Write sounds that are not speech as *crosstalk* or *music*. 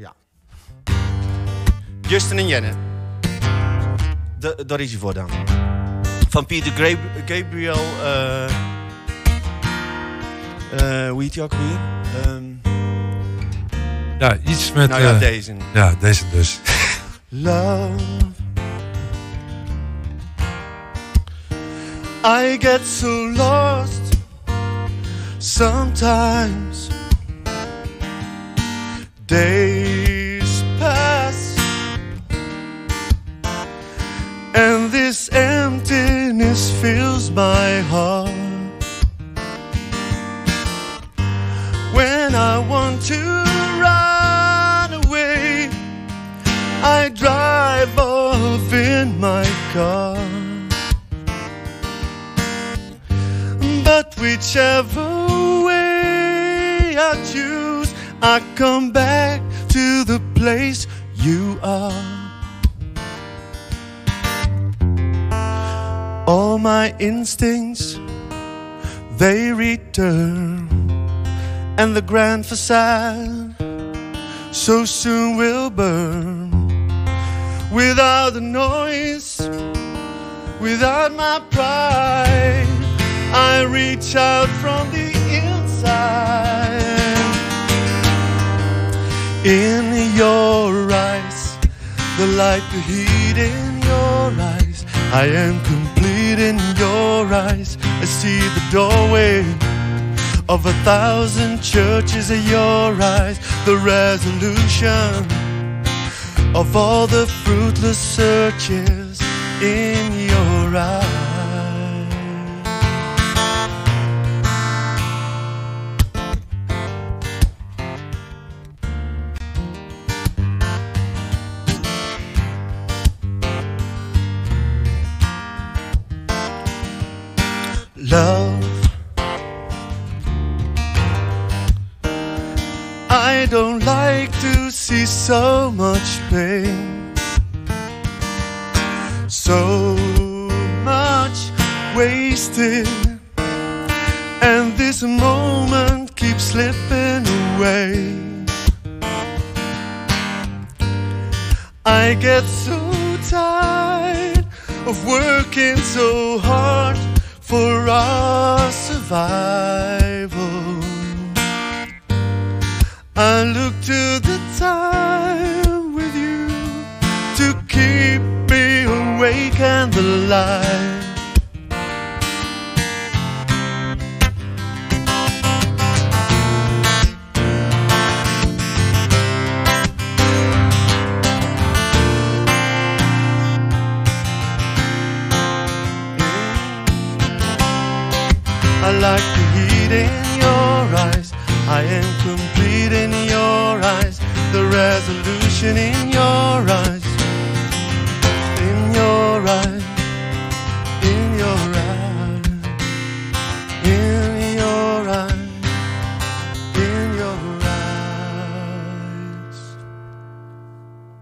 Ja. Justin en Jenny. De, daar is hij voor dan. Van Peter Grab- Gabriel. eh eh, hoe heet hij ook weer? Ehm, Ja, iets met... nou ja, eh, deze. ja, deze dus. *laughs* Love. I get so lost sometimes. Days this emptiness fills my heart. When I want to run away. I drive off in my car. But whichever way I choose, I come back to the place you are. All my instincts, they return, and the grand facade so soon will burn without the noise, without my pride. I reach out from the inside. In your eyes, the light, the heat in your eyes. I am complete in your eyes. I see the doorway of a thousand churches in your eyes. The resolution of all the fruitless searches in your eyes. Love. I don't like to see so much pain. So much wasted. And this moment keeps slipping away. I get so tired of working so hard for our survival. I look to the time with you to keep me awake and alive. I like the heat in your eyes. I am complete in your eyes. The resolution in your